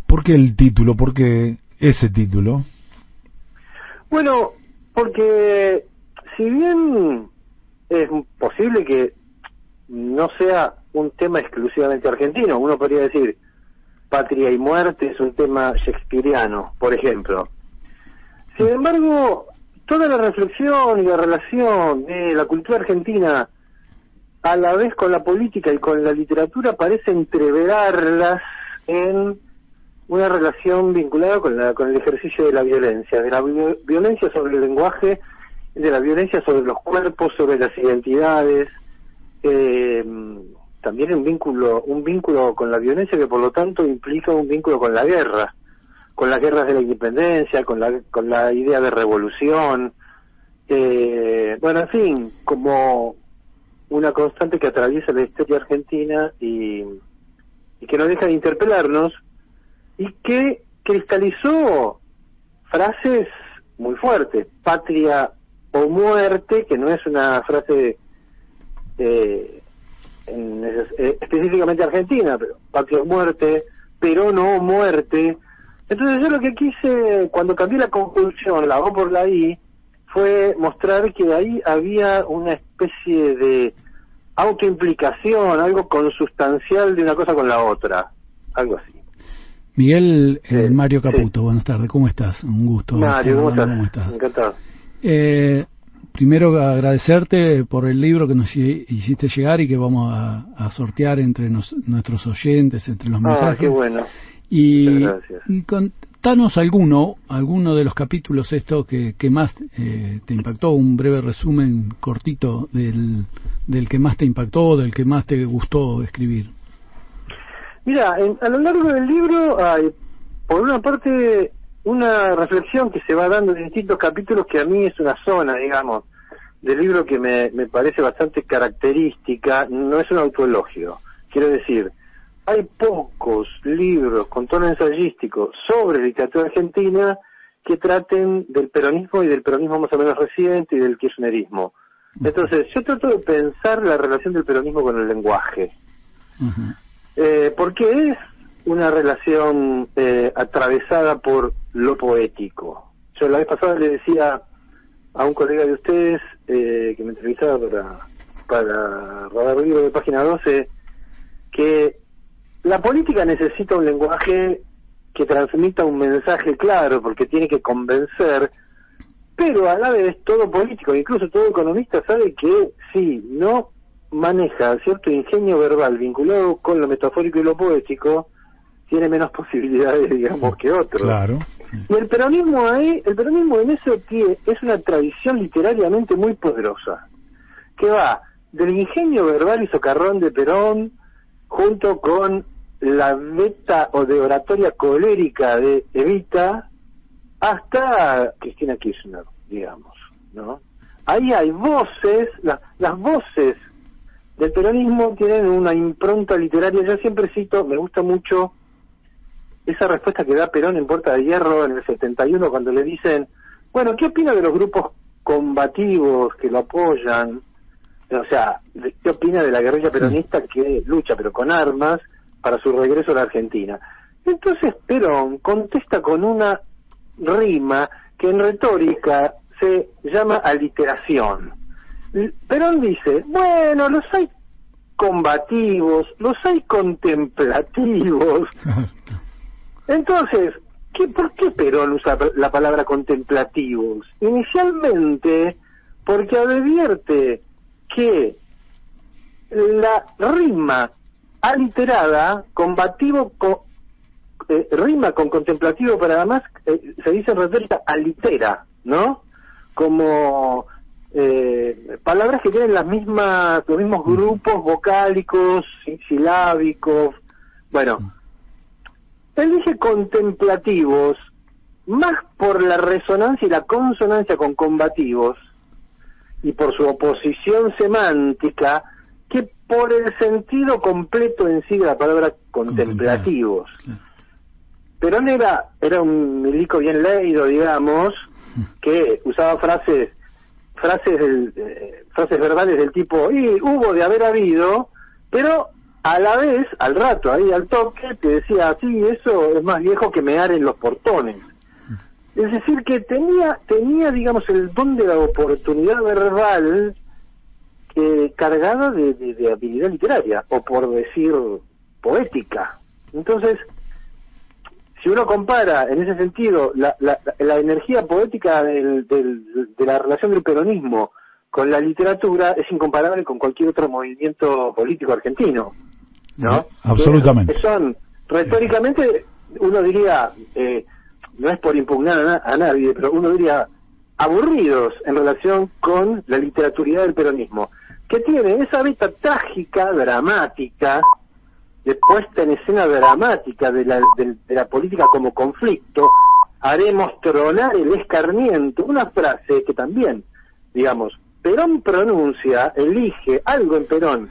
¿Por qué el título? ¿Por qué ese título?
Bueno, porque si bien es posible que no sea un tema exclusivamente argentino, uno podría decir patria y muerte es un tema shakespeariano, por ejemplo. Sin embargo, toda la reflexión y la relación de la cultura argentina a la vez con la política y con la literatura parece entreverarlas en una relación vinculada con, la, con el ejercicio de la violencia, de la violencia sobre el lenguaje, de la violencia sobre los cuerpos, sobre las identidades, eh, también un vínculo, un vínculo con la violencia que por lo tanto implica un vínculo con la guerra, con las guerras de la independencia, con la, con la idea de revolución, eh, bueno, en fin, como una constante que atraviesa la historia argentina y, y que no deja de interpelarnos y que cristalizó frases muy fuertes, patria o muerte, que no es una frase eh, eh, específicamente argentina, pero patria muerte, pero no muerte. Entonces yo lo que quise, cuando cambié la conclusión, la O por la I, fue mostrar que ahí había una especie de autoimplicación, algo consustancial de una cosa con la otra, algo así.
Miguel eh, Mario Caputo, buenas tardes, ¿cómo estás? Un gusto.
Mario, ¿cómo estás? Encantado.
Eh, primero agradecerte por el libro que nos hiciste llegar y que vamos a, sortear entre nuestros oyentes, entre los ah, mensajes.
qué bueno.
Y, contanos alguno, alguno de los capítulos esto que, que más eh, te impactó, un breve resumen cortito del, del que más te impactó, del que más te gustó escribir.
Mira, a lo largo del libro hay, por una parte, una reflexión que se va dando en distintos capítulos que a mí es una zona, digamos, del libro que me, me parece bastante característica, no es un autoelogio. Quiero decir, hay pocos libros con tono ensayístico sobre literatura argentina que traten del peronismo y del peronismo más o menos reciente y del kirchnerismo. Entonces, yo trato de pensar la relación del peronismo con el lenguaje eh, porque es una relación eh, atravesada por lo poético. Yo la vez pasada le decía a un colega de ustedes eh, que me entrevistaba para, para Radar Vivo de Página 12 que la política necesita un lenguaje que transmita un mensaje claro porque tiene que convencer, pero a la vez todo político, incluso todo economista sabe que si no maneja cierto ingenio verbal vinculado con lo metafórico y lo poético, tiene menos posibilidades, digamos, que otros.
Claro.
Y el peronismo ahí, el peronismo en pie es una tradición literariamente muy poderosa, que va del ingenio verbal y socarrón de Perón, junto con la meta o de oratoria colérica de Evita, hasta Cristina Kirchner, digamos, ¿no? Ahí hay voces, las voces del peronismo tienen una impronta literaria. Yo siempre cito, me gusta mucho esa respuesta que da Perón en Puerta de Hierro en el 71 cuando le dicen, bueno, ¿qué opina de los grupos combativos que lo apoyan? O sea, ¿qué opina de la guerrilla peronista que lucha pero con armas para su regreso a la Argentina? Entonces Perón contesta con una rima que en retórica se llama aliteración. Perón dice, bueno, los hay combativos, los hay contemplativos. Entonces, ¿qué, ¿por qué Perón usa la palabra contemplativos? Inicialmente, porque advierte que la rima aliterada, combativo, eh, rima con contemplativo, pero además eh, se dice en retórica alitera, ¿no? Como eh, palabras que tienen las mismas, los mismos grupos vocálicos, silábicos. Bueno, él dice contemplativos, más por la resonancia y la consonancia con combativos y por su oposición semántica que por el sentido completo en sí de la palabra contemplativos. Perón era, era un milico bien leído, digamos, que usaba frases frases del, eh, frases verbales del tipo y hubo de haber habido pero a la vez, al rato, ahí al toque, te decía, sí, eso es más viejo que mear en los portones. Es decir, que tenía, tenía digamos, el don de la oportunidad verbal eh, cargada de, de, habilidad literaria, o por decir poética. Entonces, si uno compara en ese sentido la, la, la energía poética del, del, de la relación del peronismo con la literatura, es incomparable con cualquier otro movimiento político argentino. ¿no?
Absolutamente.
son, retóricamente, uno diría, eh, no es por impugnar a, nadie, pero uno diría aburridos en relación con la literaturidad del peronismo, que tiene esa vista trágica, dramática, de puesta en escena dramática de la, de, la política como conflicto, haremos tronar el escarmiento, una frase que también, digamos, Perón pronuncia, elige algo en Perón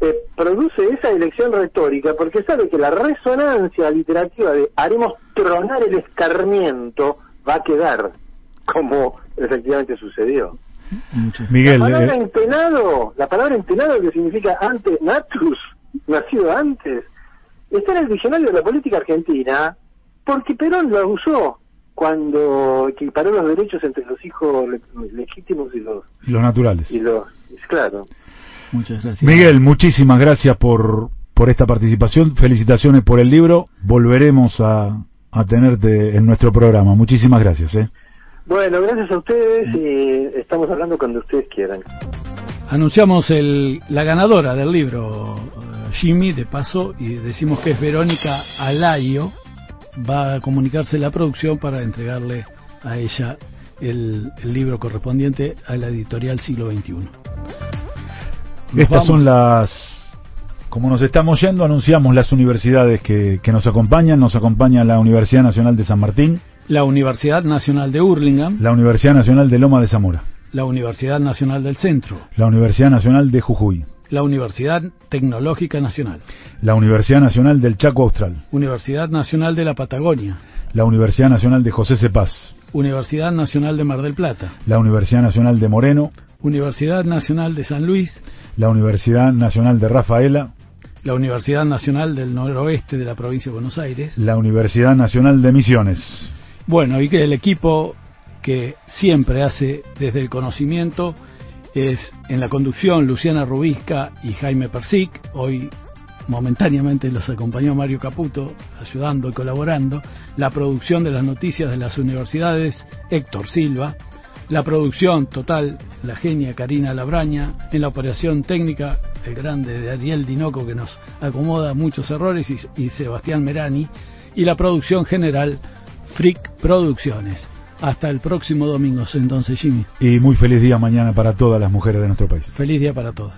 eh, produce esa elección retórica porque sabe que la resonancia literativa de haremos tronar el escarmiento va a quedar como efectivamente sucedió.
Miguel,
la palabra
eh,
entenado, la palabra entenado que significa antes, natus, nacido antes, está en el diccionario de la política argentina porque Perón lo usó cuando equiparó los derechos entre los hijos legítimos y los,
los naturales.
Y los, claro.
Muchas gracias.
Miguel, muchísimas gracias por, por esta participación. Felicitaciones por el libro. Volveremos a, a tenerte en nuestro programa. Muchísimas gracias. ¿eh?
Bueno, gracias a ustedes y estamos hablando cuando ustedes quieran.
Anunciamos el, la ganadora del libro, eh, Jimmy, de paso, y decimos que es Verónica Alayo. Va a comunicarse la producción para entregarle a ella el, el libro correspondiente a la editorial siglo XXI.
Estas son las, como nos estamos yendo, anunciamos las universidades que, que nos acompañan. Nos acompaña la Universidad Nacional de San Martín.
La Universidad Nacional de Hurlingham.
La Universidad Nacional de Loma de Zamora.
La Universidad Nacional del Centro.
La Universidad Nacional de Jujuy.
La Universidad Tecnológica Nacional.
La Universidad Nacional del Chaco Austral.
Universidad Nacional de la Patagonia.
La Universidad Nacional de José Cepaz.
Universidad Nacional de Mar del Plata.
La Universidad Nacional de Moreno.
Universidad Nacional de San Luis
la Universidad Nacional de Rafaela,
la Universidad Nacional del Noroeste de la provincia de Buenos Aires,
la Universidad Nacional de Misiones.
Bueno, y que el equipo que siempre hace desde el conocimiento es en la conducción Luciana Rubisca y Jaime Persic, hoy momentáneamente los acompañó Mario Caputo, ayudando y colaborando, la producción de las noticias de las universidades Héctor Silva, la producción total, la genia Karina Labraña, en la operación técnica, el grande de Ariel Dinoco que nos acomoda muchos errores y, Sebastián Merani, y la producción general, Frick Producciones. Hasta el próximo domingo, entonces, Jimmy.
Y muy feliz día mañana para todas las mujeres de nuestro país.
Feliz día para todas.